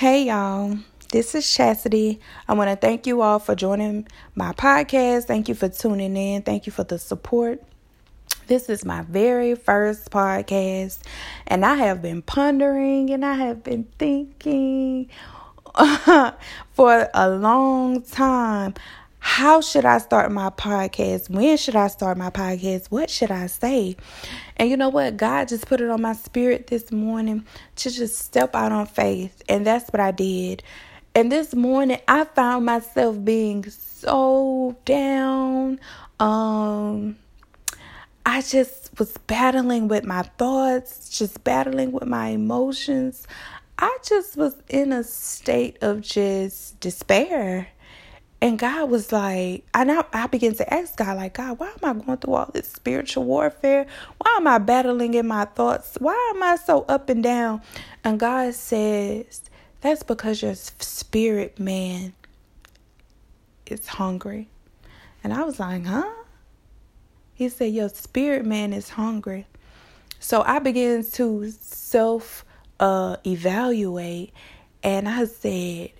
Hey y'all, this is Chastity. I want to thank you all for joining my podcast. Thank you for tuning in. Thank you for the support. This is my very first podcast, and I have been pondering and I have been thinking for a long time. How should I start my podcast? When should I start my podcast? What should I say? And you know what? God just put it on my spirit this morning to just step out on faith. And that's what I did. And this morning I found myself being so down. Um I just was battling with my thoughts, just battling with my emotions. I just was in a state of just despair. And God was like, I now I began to ask God, like, God, why am I going through all this spiritual warfare? Why am I battling in my thoughts? Why am I so up and down? And God says, That's because your spirit man is hungry. And I was like, huh? He said, Your spirit man is hungry. So I began to self uh, evaluate and I said,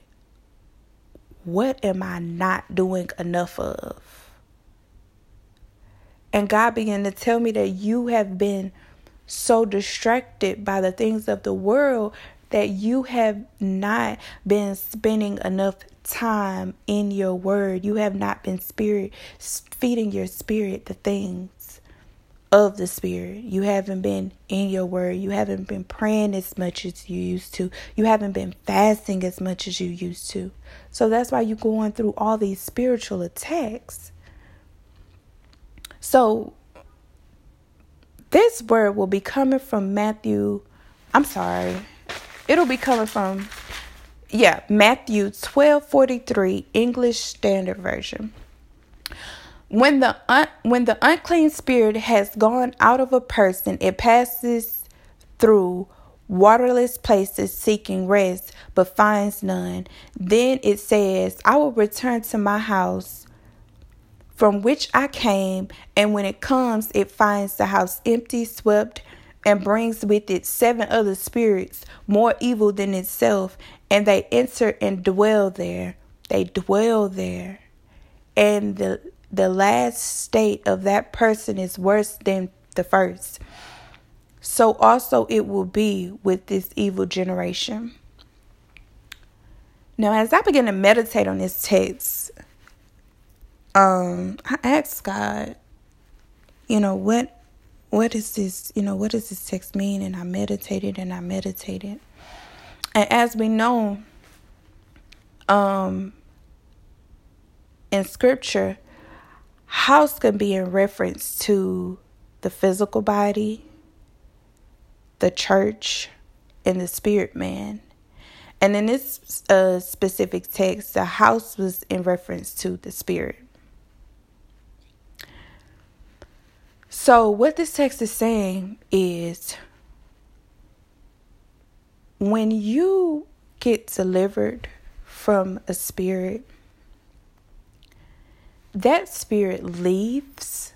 what am I not doing enough of? And God began to tell me that you have been so distracted by the things of the world that you have not been spending enough time in your word. You have not been spirit feeding your spirit the things of the Spirit. You haven't been in your word. You haven't been praying as much as you used to. You haven't been fasting as much as you used to. So that's why you're going through all these spiritual attacks. So this word will be coming from Matthew. I'm sorry. It'll be coming from, yeah, Matthew 12 43, English Standard Version. When the un- when the unclean spirit has gone out of a person, it passes through waterless places seeking rest, but finds none. Then it says, I will return to my house from which I came, and when it comes, it finds the house empty, swept, and brings with it seven other spirits more evil than itself, and they enter and dwell there. They dwell there. And the the last state of that person is worse than the first. So also it will be with this evil generation. Now, as I begin to meditate on this text, um, I asked God, you know, what what is this, you know, what does this text mean? And I meditated and I meditated. And as we know, um in scripture, house can be in reference to the physical body, the church, and the spirit man. And in this uh, specific text, the house was in reference to the spirit. So, what this text is saying is when you get delivered from a spirit, that spirit leaves.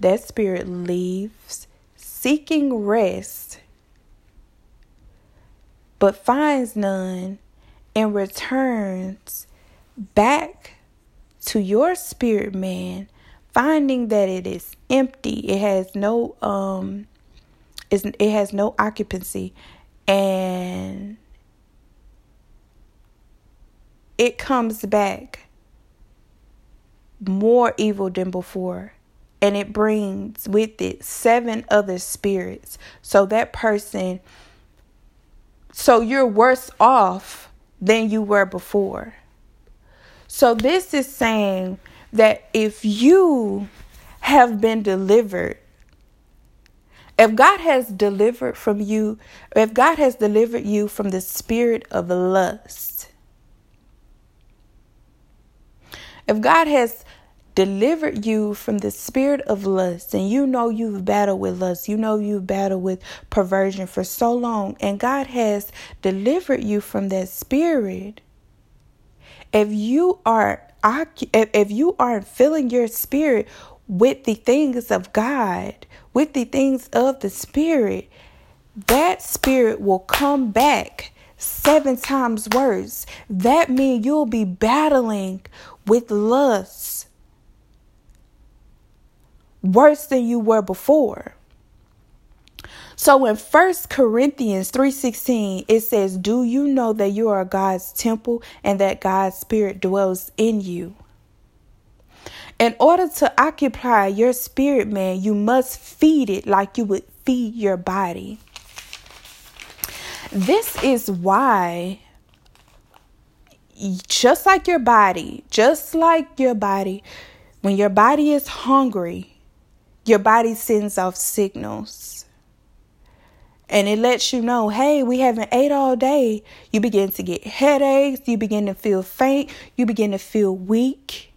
That spirit leaves seeking rest, but finds none and returns back to your spirit man, finding that it is empty. It has no um it has no occupancy and it comes back more evil than before. And it brings with it seven other spirits. So that person, so you're worse off than you were before. So this is saying that if you have been delivered, if God has delivered from you, if God has delivered you from the spirit of lust, if God has delivered you from the spirit of lust. And you know you've battled with lust. You know you've battled with perversion for so long. And god has delivered you from that spirit. If you are if you aren't filling your spirit with the things of god with the things of the spirit that spirit will come back seven times worse. That means you'll be battling with lust worse than you were before. So in First Corinthians 3:16 it says, "Do you know that you are God's temple and that God's spirit dwells in you?" In order to occupy your spirit man, you must feed it like you would feed your body. This is why just like your body, just like your body, when your body is hungry, your body sends off signals. And it lets you know, hey, we haven't ate all day. You begin to get headaches. You begin to feel faint. You begin to feel weak.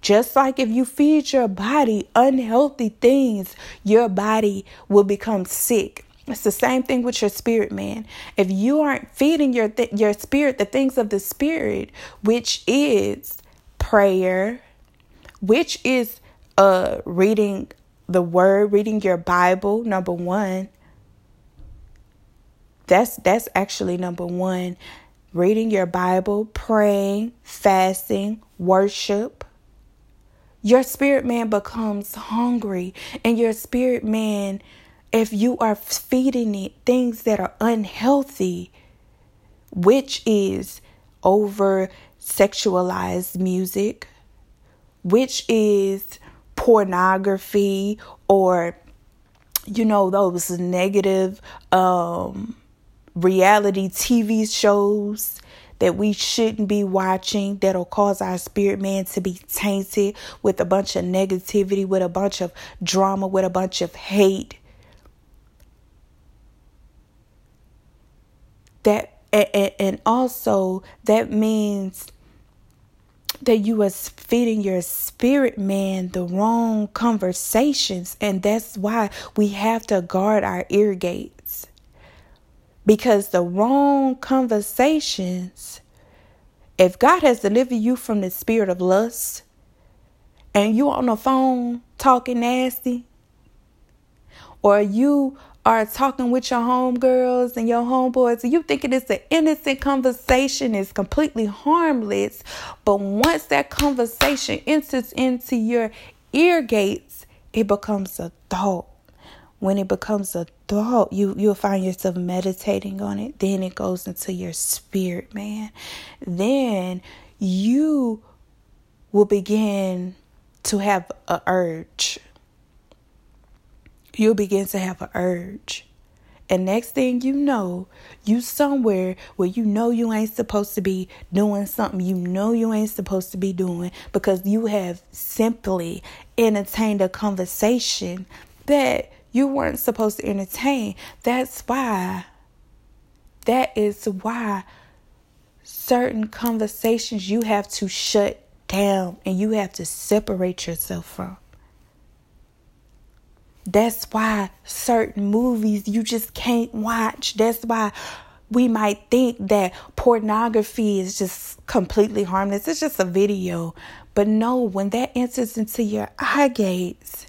Just like if you feed your body unhealthy things, your body will become sick. It's the same thing with your spirit, man. If you aren't feeding your th- your spirit the things of the spirit, which is prayer, which is uh reading the word, reading your Bible, number 1. That's that's actually number 1. Reading your Bible, praying, fasting, worship. Your spirit man becomes hungry and your spirit man if you are feeding it things that are unhealthy, which is over sexualized music, which is pornography or you know those negative um reality TV shows that we shouldn't be watching that'll cause our spirit man to be tainted with a bunch of negativity, with a bunch of drama, with a bunch of hate. That and also that means that you are feeding your spirit man the wrong conversations. And that's why we have to guard our ear gates. Because the wrong conversations, if God has delivered you from the spirit of lust and you on the phone talking nasty, or you are talking with your homegirls and your homeboys, and you thinking it's an innocent conversation, it's completely harmless. But once that conversation enters into your ear gates, it becomes a thought. When it becomes a thought, you you'll find yourself meditating on it. Then it goes into your spirit, man. Then you will begin to have a urge you'll begin to have an urge. And next thing you know, you somewhere where you know you ain't supposed to be doing something you know you ain't supposed to be doing because you have simply entertained a conversation that you weren't supposed to entertain. That's why, that is why certain conversations you have to shut down and you have to separate yourself from. That's why certain movies you just can't watch. That's why we might think that pornography is just completely harmless. It's just a video. But no, when that enters into your eye gates,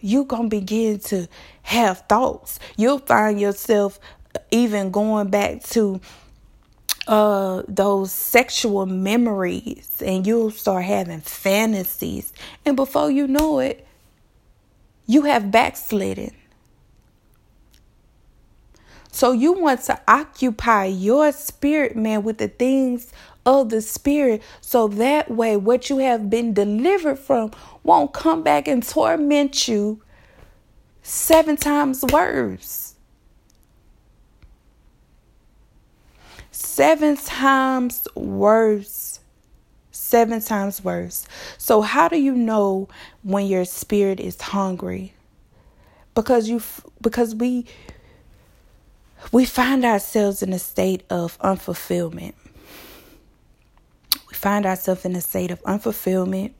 you're going to begin to have thoughts. You'll find yourself even going back to uh those sexual memories and you'll start having fantasies and before you know it you have backslidden. So you want to occupy your spirit, man, with the things of the spirit. So that way, what you have been delivered from won't come back and torment you seven times worse. Seven times worse seven times worse. So, how do you know when your spirit is hungry? Because you, because we, we find ourselves in a state of unfulfillment. We find ourselves in a state of unfulfillment.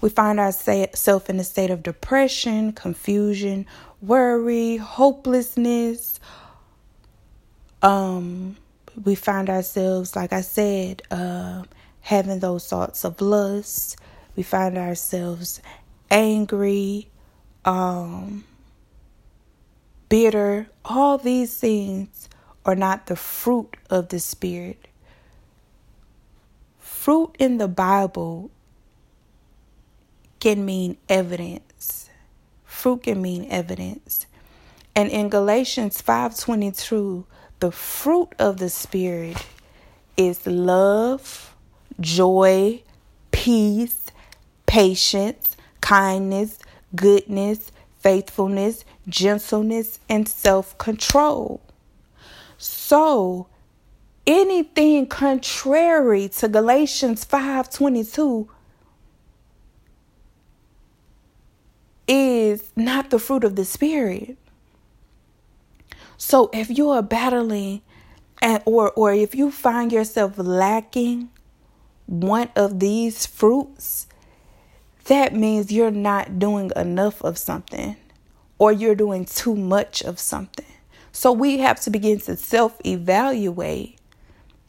We find ourselves in a state of depression, confusion, worry, hopelessness. Um, we find ourselves, like I said, uh, having those thoughts of lust. We find ourselves angry, um, bitter. All these things are not the fruit of the Spirit. Fruit in the Bible can mean evidence. Fruit can mean evidence. And in Galatians 5:22, the fruit of the spirit is love, joy, peace, patience, kindness, goodness, faithfulness, gentleness, and self-control. So, anything contrary to Galatians 5:22 is not the fruit of the spirit. So if you are battling and or or if you find yourself lacking one of these fruits, that means you're not doing enough of something or you're doing too much of something. So we have to begin to self evaluate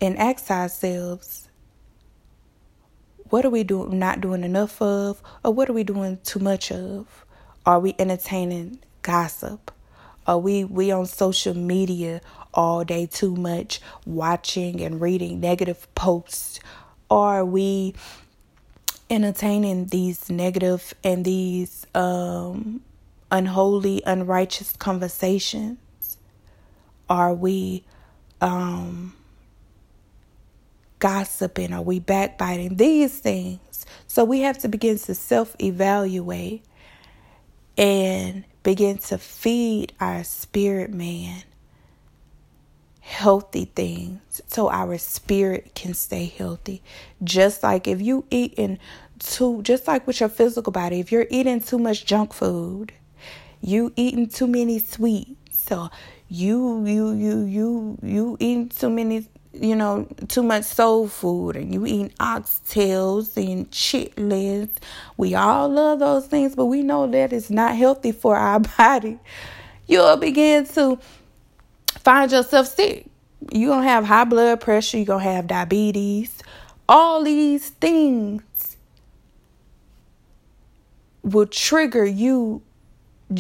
and ask ourselves what are we doing not doing enough of or what are we doing too much of? Are we entertaining gossip? Are we we on social media all day too much watching and reading negative posts? Are we entertaining these negative and these um unholy, unrighteous conversations? Are we um, gossiping? Are we backbiting? These things. So we have to begin to self evaluate and begin to feed our spirit man healthy things so our spirit can stay healthy. Just like if you eating too just like with your physical body, if you're eating too much junk food, you eating too many sweets, so you you you you you eating too many you know too much soul food and you eating oxtails and chitlins we all love those things but we know that it's not healthy for our body you'll begin to find yourself sick you're gonna have high blood pressure you're gonna have diabetes all these things will trigger you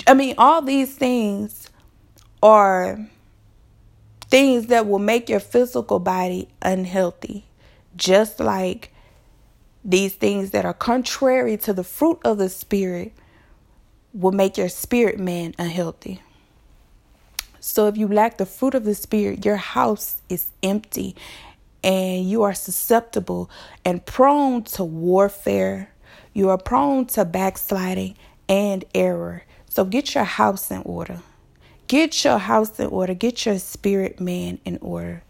i mean all these things are things that will make your physical body unhealthy. Just like these things that are contrary to the fruit of the Spirit will make your spirit man unhealthy. So if you lack the fruit of the Spirit, your house is empty and you are susceptible and prone to warfare. You are prone to backsliding and error. So get your house in order. Get your house in order. Get your spirit man in order.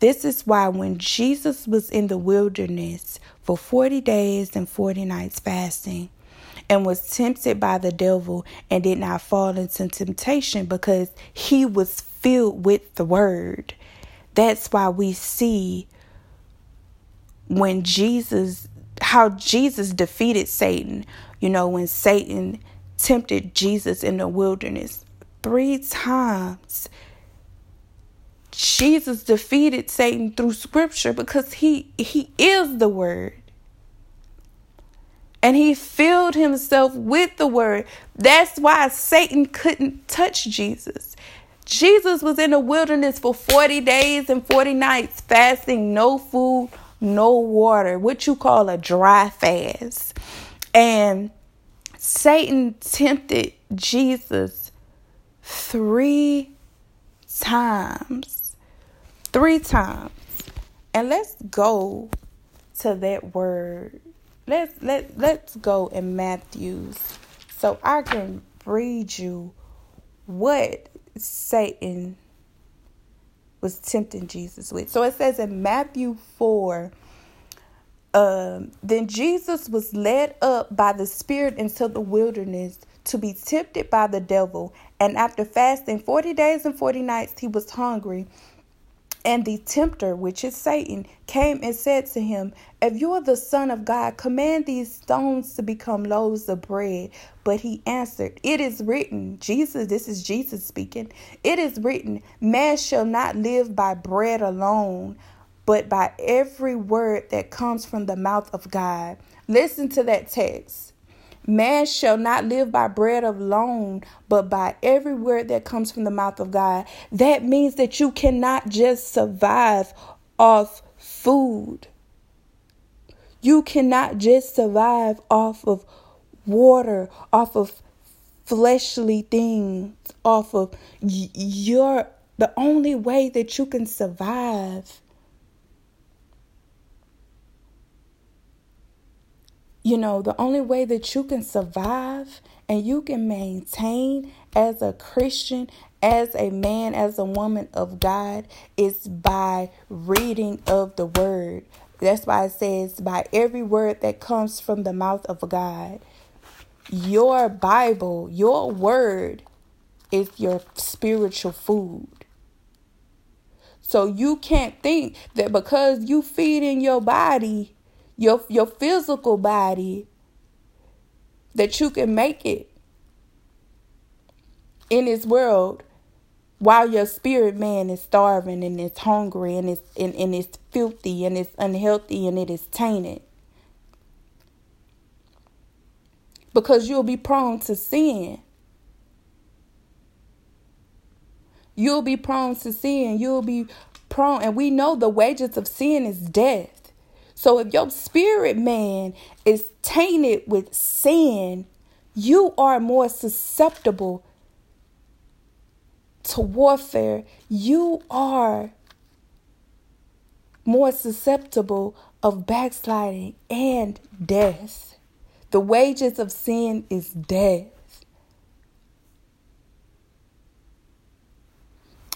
This is why when Jesus was in the wilderness for 40 days and 40 nights fasting and was tempted by the devil and did not fall into temptation because he was filled with the word. That's why we see when Jesus, how Jesus defeated Satan. You know, when Satan tempted Jesus in the wilderness three times. Jesus defeated Satan through scripture because he he is the word. And he filled himself with the word. That's why Satan couldn't touch Jesus. Jesus was in the wilderness for 40 days and 40 nights fasting, no food, no water, what you call a dry fast. And Satan tempted Jesus three times. Three times. And let's go to that word. Let's let let's go in Matthew's so I can read you what Satan was tempting Jesus with. So it says in Matthew 4 um, then Jesus was led up by the Spirit into the wilderness to be tempted by the devil. And after fasting 40 days and 40 nights, he was hungry. And the tempter, which is Satan, came and said to him, If you are the Son of God, command these stones to become loaves of bread. But he answered, It is written, Jesus, this is Jesus speaking, it is written, Man shall not live by bread alone, but by every word that comes from the mouth of God. Listen to that text. Man shall not live by bread alone, but by every word that comes from the mouth of God. That means that you cannot just survive off food. You cannot just survive off of water, off of fleshly things, off of your the only way that you can survive you know, the only way that you can survive and you can maintain as a Christian, as a man, as a woman of God is by reading of the word. That's why it says, by every word that comes from the mouth of God. Your Bible, your word is your spiritual food. So you can't think that because you feed in your body your your physical body that you can make it in this world while your spirit man is starving and it's hungry and it's and, and it's filthy and it's unhealthy and it is tainted. Because you'll be prone to sin. You'll be prone to sin. You'll be prone and we know the wages of sin is death so if your spirit man is tainted with sin, you are more susceptible to warfare. You are more susceptible of backsliding and death. The wages of sin is death.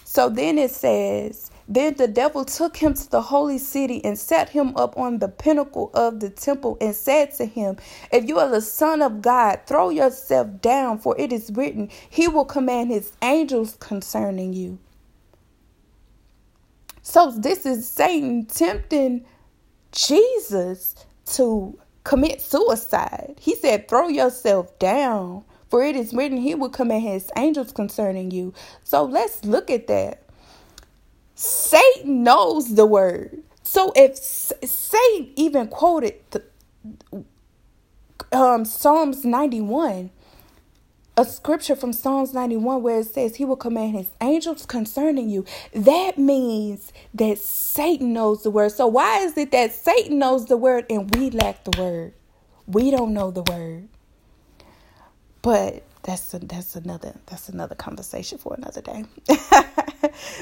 So then it says, then the devil took him to the holy city and set him up on the pinnacle of the temple and said to him, If you are the Son of God, throw yourself down, for it is written, He will command His angels concerning you. So this is Satan tempting Jesus to commit suicide. He said, Throw yourself down, for it is written, He will command His angels concerning you. So let's look at that. Satan knows the word. So if Satan even quoted the, um, Psalms 91, a scripture from Psalms 91 where it says he will command his angels concerning you, that means that Satan knows the word. So why is it that Satan knows the word and we lack the word? We don't know the word. But that's a, that's another that's another conversation for another day.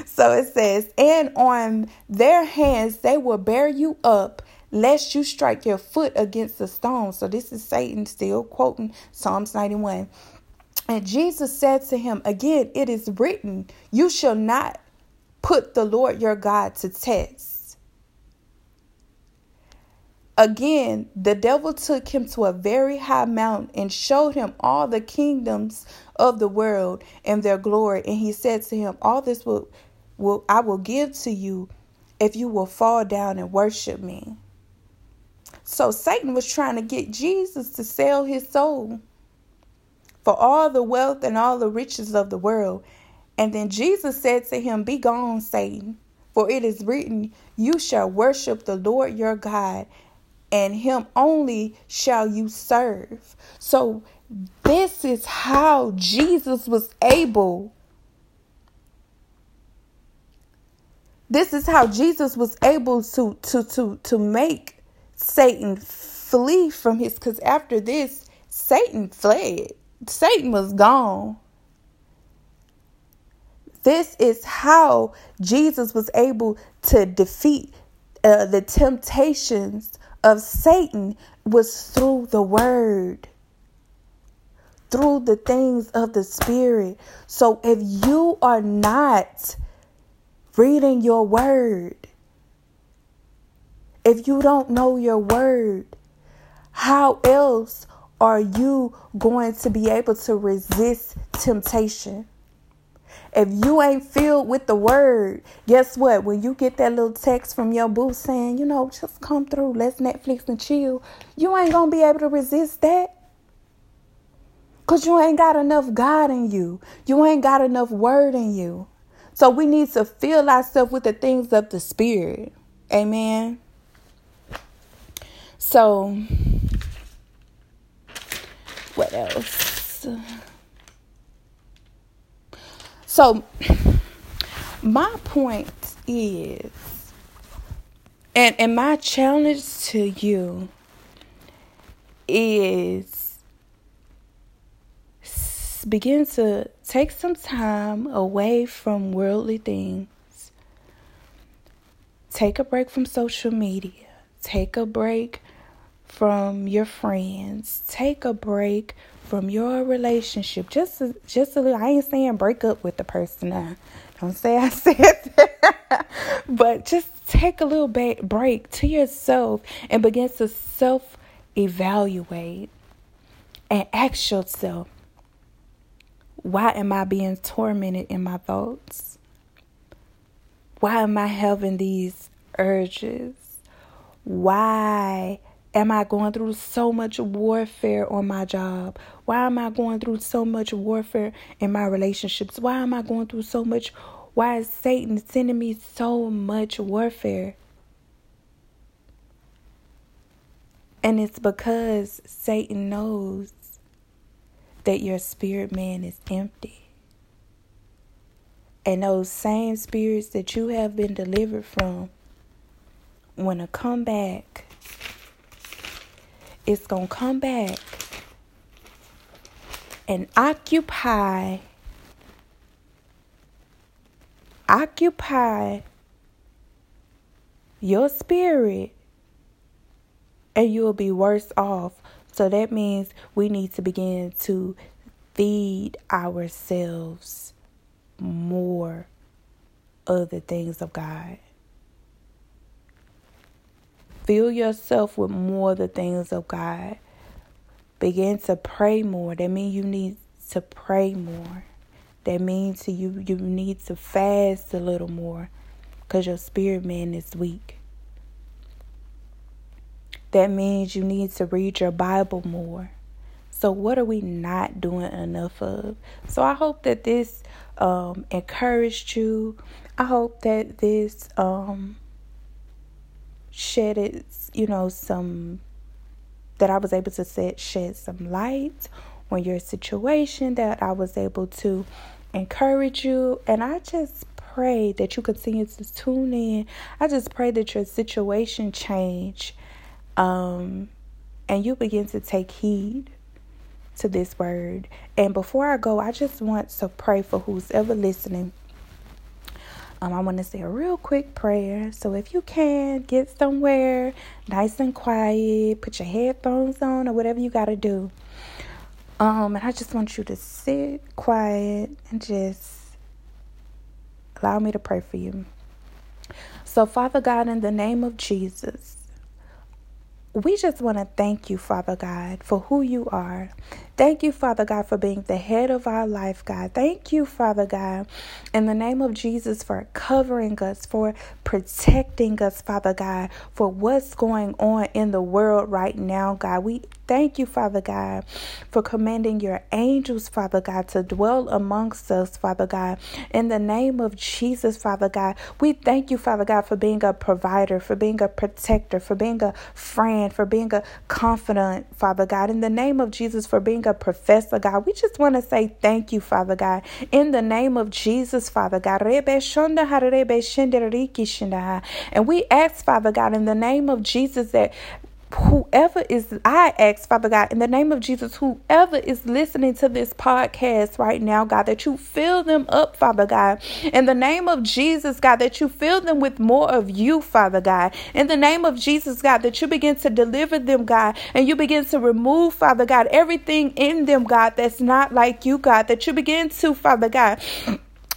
so it says, and on their hands they will bear you up, lest you strike your foot against a stone. So this is Satan still quoting Psalms 91. And Jesus said to him, Again, it is written, You shall not put the Lord your God to test. Again, the devil took him to a very high mountain and showed him all the kingdoms of the world and their glory. And he said to him, All this will, will I will give to you if you will fall down and worship me. So Satan was trying to get Jesus to sell his soul for all the wealth and all the riches of the world. And then Jesus said to him, Be gone, Satan, for it is written, You shall worship the Lord your God and him only shall you serve. So, this is how Jesus was able. This is how Jesus was able to to to to make Satan flee from his cuz after this Satan fled. Satan was gone. This is how Jesus was able to defeat uh, the temptations of Satan was through the word, through the things of the Spirit. So if you are not reading your word, if you don't know your word, how else are you going to be able to resist temptation? If you ain't filled with the word, guess what? When you get that little text from your boo saying, you know, just come through, let's Netflix and chill, you ain't gonna be able to resist that. Because you ain't got enough God in you. You ain't got enough word in you. So we need to fill ourselves with the things of the Spirit. Amen. So what else? So, my point is, and, and my challenge to you is begin to take some time away from worldly things. Take a break from social media. Take a break from your friends. Take a break from your relationship. Just a, just a little. I ain't saying break up with the person now. Don't say I said that. but just take a little bit break to yourself and begin to self evaluate and ask yourself, why am I being tormented in my thoughts? Why am I having these urges? Why am I going through so much warfare on my job? Why am I going through so much warfare in my relationships? Why am I going through so much? Why is Satan sending me so much warfare? And it's because Satan knows that your spirit man is empty. And those same spirits that you have been delivered from, want to come back, it's going to come back and occupy occupy your spirit and you'll be worse off. So that means we need to begin to feed ourselves more of the things of God. Fill yourself with more of the things of God. Begin to pray more. That means you need to pray more. That means to you you need to fast a little more because your spirit man is weak that means you need to read your Bible more. So, what are we not doing enough of? So, I hope that this um, encouraged you. I hope that this um, shedded, you know, some that I was able to set shed some light on your situation. That I was able to encourage you, and I just pray that you continue to tune in. I just pray that your situation change um, and you begin to take heed to this word. And before I go, I just want to pray for who's ever listening. Um, I want to say a real quick prayer. So if you can, get somewhere nice and quiet, put your headphones on, or whatever you got to do. Um, and I just want you to sit quiet and just allow me to pray for you. So, Father God, in the name of Jesus, we just want to thank you, Father God, for who you are. Thank you, Father God, for being the head of our life, God. Thank you, Father God, in the name of Jesus, for covering us, for protecting us, Father God, for what's going on in the world right now, God. We thank you, Father God, for commanding your angels, Father God, to dwell amongst us, Father God. In the name of Jesus, Father God, we thank you, Father God, for being a provider, for being a protector, for being a friend, for being a confidant, Father God. In the name of Jesus, for being a professor, God. We just want to say thank you, Father God. In the name of Jesus, Father God. And we ask, Father God, in the name of Jesus, that whoever is I ask Father God in the name of Jesus whoever is listening to this podcast right now God that you fill them up Father God. In the name of Jesus God that you fill them with more of you Father God. In the name of Jesus God that you begin to deliver them God and you begin to remove Father God everything in them God that's not like you God that you begin to Father God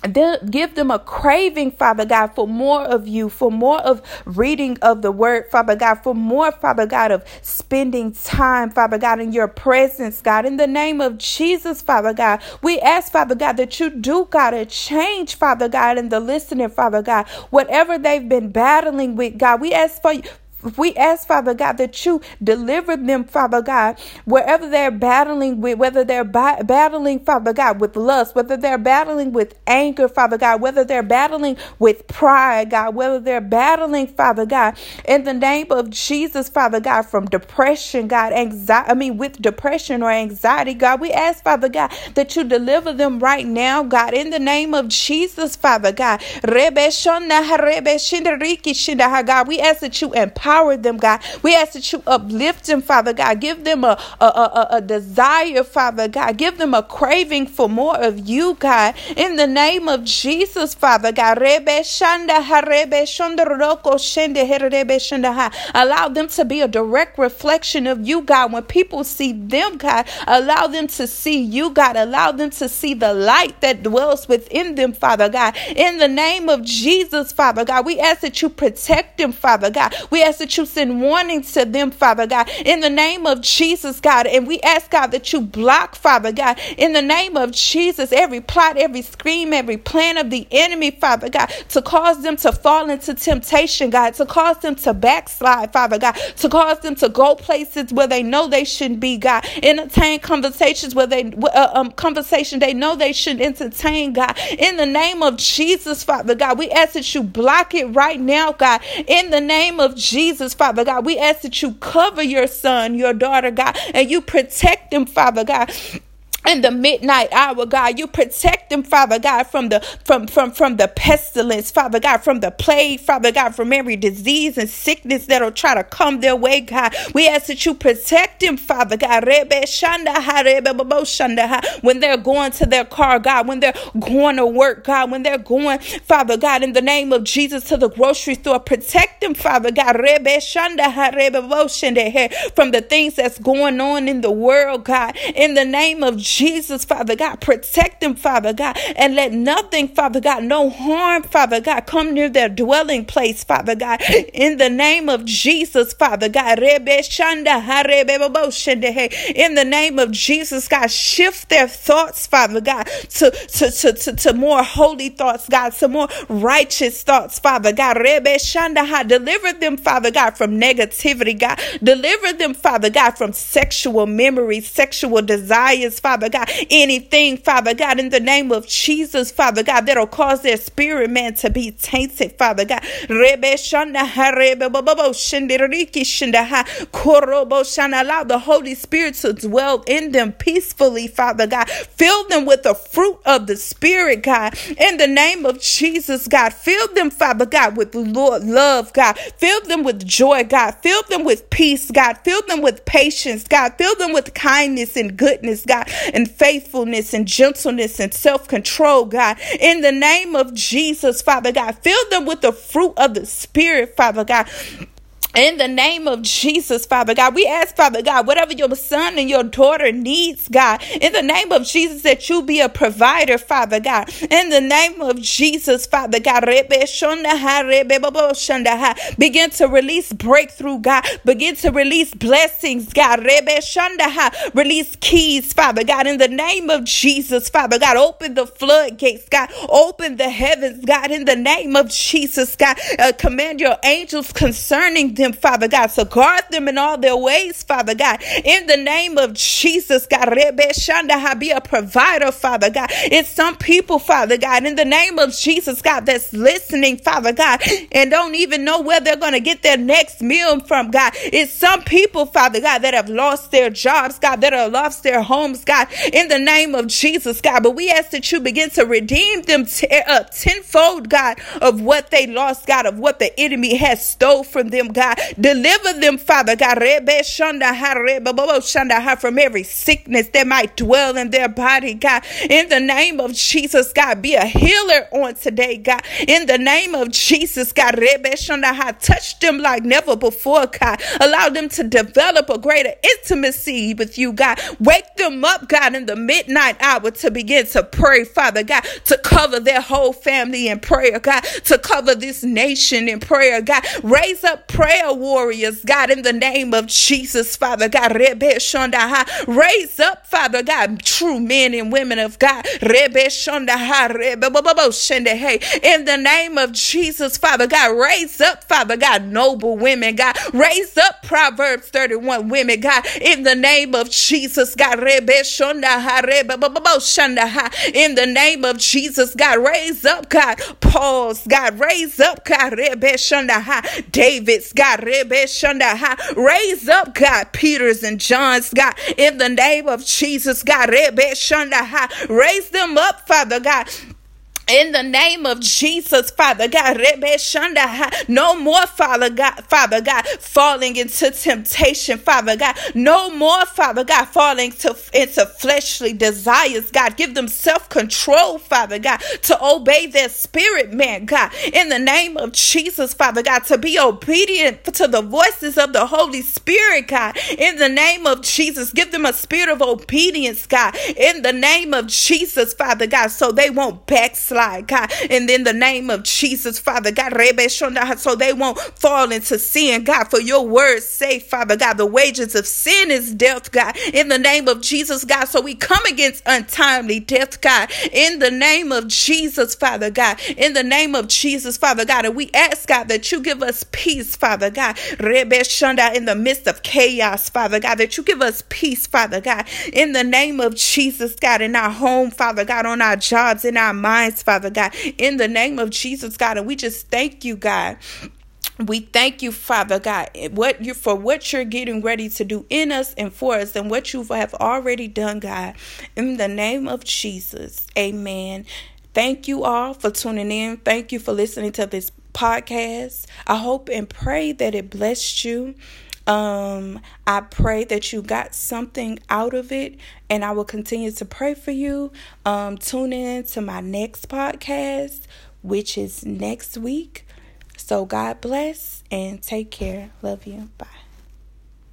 give them a craving, Father God, for more of you, for more of reading of the word, Father God, for more, Father God, of spending time, Father God, in your presence, God. In the name of Jesus, Father God, we ask, Father God, that you do, God, a change, Father God, in the listener, Father God, whatever they've been battling with, God, we ask for we ask, Father God, that you deliver them, Father God, wherever they're battling with, whether they're ba- battling, Father God, with lust, whether they're battling with anger, Father God, whether they're battling with pride, God, whether they're battling, Father God, in the name of Jesus, Father God, from depression, God, anxiety, I mean, with depression or anxiety, God, we ask, Father God, that you deliver them right now, God, in the name of Jesus, Father God. God, we ask that you empower them, God. We ask that you uplift them, Father God. Give them a, a, a, a desire, Father God. Give them a craving for more of you, God. In the name of Jesus, Father God. Allow them to be a direct reflection of you, God. When people see them, God, allow them to see you, God. Allow them to see the light that dwells within them, Father God. In the name of Jesus, Father God, we ask that you protect them, Father God. We ask that you send warnings to them, Father God. In the name of Jesus, God. And we ask, God, that you block, Father God. In the name of Jesus, every plot, every scream, every plan of the enemy, Father God, to cause them to fall into temptation, God, to cause them to backslide, Father God, to cause them to go places where they know they shouldn't be, God. Entertain conversations where they, uh, um, conversation they know they shouldn't entertain, God. In the name of Jesus, Father God, we ask that you block it right now, God. In the name of Jesus, Father God, we ask that you cover your son, your daughter, God, and you protect them, Father God in the midnight hour, God. You protect them, Father God, from the from from from the pestilence, Father God, from the plague, Father God, from every disease and sickness that'll try to come their way, God. We ask that you protect them, Father God. When they're going to their car, God, when they're going to work, God, when they're going, Father God, in the name of Jesus to the grocery store, protect them, Father God, from the things that's going on in the world, God. In the name of Jesus, Father God. Protect them, Father God, and let nothing, Father God, no harm, Father God, come near their dwelling place, Father God. In the name of Jesus, Father God. In the name of Jesus, God, shift their thoughts, Father God, to, to, to, to, to more holy thoughts, God, to more righteous thoughts, Father God. Deliver them, Father God, from negativity, God. Deliver them, Father God, from sexual memories, sexual desires, Father Father God, anything, Father God, in the name of Jesus, Father God, that'll cause their spirit man to be tainted, Father God. Allow the Holy Spirit to dwell in them peacefully, Father God. Fill them with the fruit of the Spirit, God. In the name of Jesus, God. Fill them, Father God, with Lord love, God. Fill them with joy, God. Fill them with peace, God. Fill them with patience, God. Fill them with kindness and goodness, God and faithfulness and gentleness and self control, God. In the name of Jesus, Father God, fill them with the fruit of the Spirit, Father God. In the name of Jesus, Father God, we ask, Father God, whatever your son and your daughter needs, God, in the name of Jesus, that you be a provider, Father God. In the name of Jesus, Father God, begin to release breakthrough, God. Begin to release blessings, God. Release keys, Father God. In the name of Jesus, Father God, open the floodgates, God. Open the heavens, God. In the name of Jesus, God, uh, command your angels concerning them them, Father God. So guard them in all their ways, Father God. In the name of Jesus, God. Be a provider, Father God. It's some people, Father God, in the name of Jesus, God, that's listening, Father God, and don't even know where they're going to get their next meal from, God. It's some people, Father God, that have lost their jobs, God, that have lost their homes, God, in the name of Jesus, God. But we ask that you begin to redeem them t- uh, tenfold, God, of what they lost, God, of what the enemy has stole from them, God. Deliver them, Father God, Rebbe Shondaha, Rebbe Bobo Shondaha, from every sickness that might dwell in their body, God. In the name of Jesus, God, be a healer on today, God. In the name of Jesus, God, Rebbe Shondaha, touch them like never before, God. Allow them to develop a greater intimacy with you, God. Wake them up, God, in the midnight hour to begin to pray, Father God, to cover their whole family in prayer, God, to cover this nation in prayer, God. Raise up prayer prayer warriors, God, in the name of Jesus, Father God. Raise up, Father God, true men and women of God. In the name of Jesus, Father God, raise up, Father God, noble women, God. Raise up Proverbs 31 women, God, in the name of Jesus, God. In the name of Jesus, God, raise up, God, Paul's, God, raise up, God, David's, God, raise up, God, Peter's and John's, God, in the name of Jesus, God, raise them up, Father God in the name of Jesus, Father God, no more, Father God, Father God, falling into temptation, Father God, no more, Father God, falling to, into fleshly desires, God, give them self control, Father God, to obey their spirit, man, God, in the name of Jesus, Father God, to be obedient to the voices of the Holy Spirit, God, in the name of Jesus, give them a spirit of obedience, God, in the name of Jesus, Father God, so they won't backslide backslide, God. And in the name of Jesus, Father God, so they won't fall into sin, God. For your words say, Father God, the wages of sin is death, God. In the name of Jesus, God. So we come against untimely death, God. In the name of Jesus, Father God. In the name of Jesus, Father God. And we ask, God, that you give us peace, Father God. In the midst of chaos, Father God. That you give us peace, Father God. In the name of Jesus, God. In our home, Father God. On our jobs, in our minds, Father God, in the name of Jesus, God. And we just thank you, God. We thank you, Father God, what you for what you're getting ready to do in us and for us, and what you have already done, God. In the name of Jesus, Amen. Thank you all for tuning in. Thank you for listening to this podcast. I hope and pray that it blessed you. Um, I pray that you got something out of it, and I will continue to pray for you. Um, tune in to my next podcast, which is next week. So, God bless and take care. Love you. Bye.